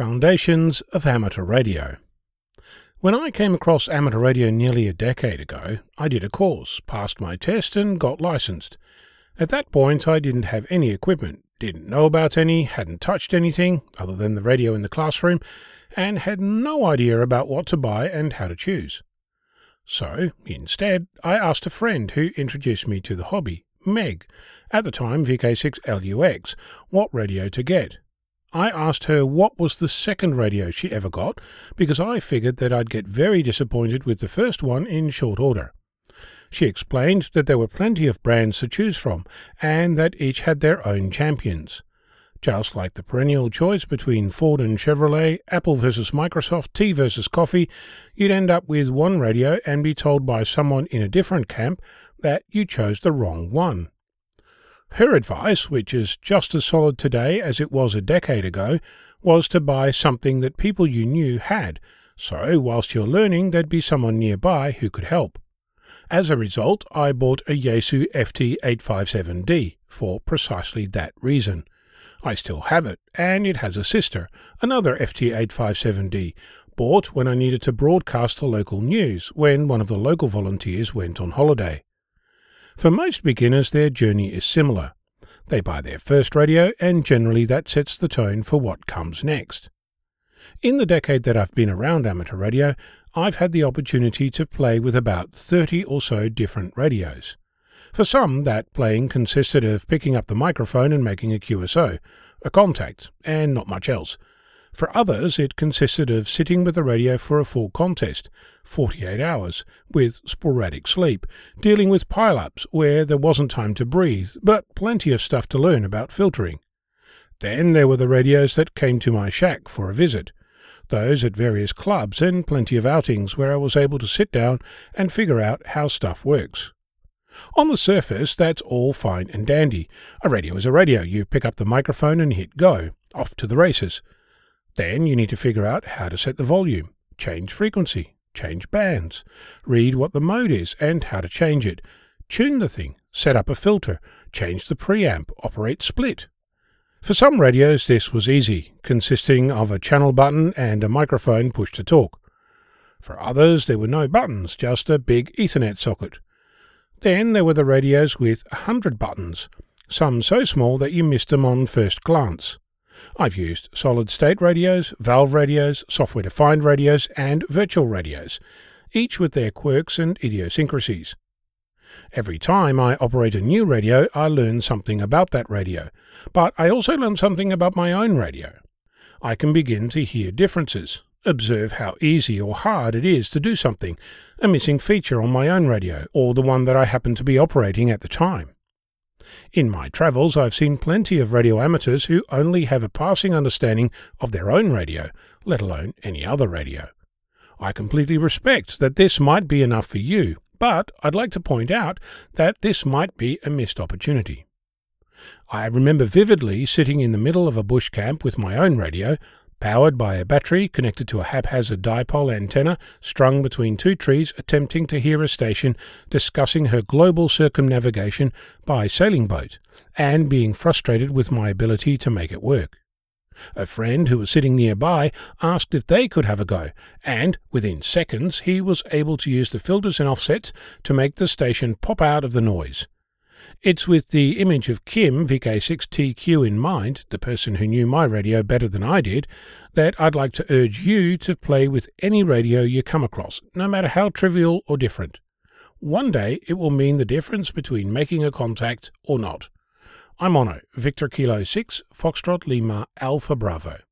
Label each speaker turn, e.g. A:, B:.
A: Foundations of Amateur Radio. When I came across amateur radio nearly a decade ago, I did a course, passed my test, and got licensed. At that point, I didn't have any equipment, didn't know about any, hadn't touched anything other than the radio in the classroom, and had no idea about what to buy and how to choose. So, instead, I asked a friend who introduced me to the hobby, Meg, at the time VK6LUX, what radio to get. I asked her what was the second radio she ever got, because I figured that I'd get very disappointed with the first one in short order. She explained that there were plenty of brands to choose from, and that each had their own champions. Just like the perennial choice between Ford and Chevrolet, Apple versus Microsoft, tea versus coffee, you'd end up with one radio and be told by someone in a different camp that you chose the wrong one. Her advice, which is just as solid today as it was a decade ago, was to buy something that people you knew had, so whilst you're learning, there'd be someone nearby who could help. As a result, I bought a Yaesu FT857D for precisely that reason. I still have it, and it has a sister, another FT857D, bought when I needed to broadcast the local news when one of the local volunteers went on holiday. For most beginners, their journey is similar. They buy their first radio, and generally that sets the tone for what comes next. In the decade that I've been around amateur radio, I've had the opportunity to play with about 30 or so different radios. For some, that playing consisted of picking up the microphone and making a QSO, a contact, and not much else, for others, it consisted of sitting with the radio for a full contest, 48 hours, with sporadic sleep, dealing with pile-ups where there wasn't time to breathe, but plenty of stuff to learn about filtering. Then there were the radios that came to my shack for a visit, those at various clubs and plenty of outings where I was able to sit down and figure out how stuff works. On the surface, that's all fine and dandy. A radio is a radio. You pick up the microphone and hit go. Off to the races. Then you need to figure out how to set the volume, change frequency, change bands, read what the mode is and how to change it, tune the thing, set up a filter, change the preamp, operate split. For some radios this was easy, consisting of a channel button and a microphone push to talk. For others there were no buttons, just a big Ethernet socket. Then there were the radios with a hundred buttons, some so small that you missed them on first glance. I've used solid state radios, valve radios, software defined radios, and virtual radios, each with their quirks and idiosyncrasies. Every time I operate a new radio, I learn something about that radio, but I also learn something about my own radio. I can begin to hear differences, observe how easy or hard it is to do something, a missing feature on my own radio, or the one that I happen to be operating at the time. In my travels, I've seen plenty of radio amateurs who only have a passing understanding of their own radio, let alone any other radio. I completely respect that this might be enough for you, but I'd like to point out that this might be a missed opportunity. I remember vividly sitting in the middle of a bush camp with my own radio, powered by a battery connected to a haphazard dipole antenna strung between two trees, attempting to hear a station discussing her global circumnavigation by sailing boat, and being frustrated with my ability to make it work. A friend who was sitting nearby asked if they could have a go, and within seconds he was able to use the filters and offsets to make the station pop out of the noise. It's with the image of Kim VK6TQ in mind, the person who knew my radio better than I did, that I'd like to urge you to play with any radio you come across, no matter how trivial or different. One day it will mean the difference between making a contact or not. I'm Onno, Victor Kilo 6, Foxtrot Lima, Alpha Bravo.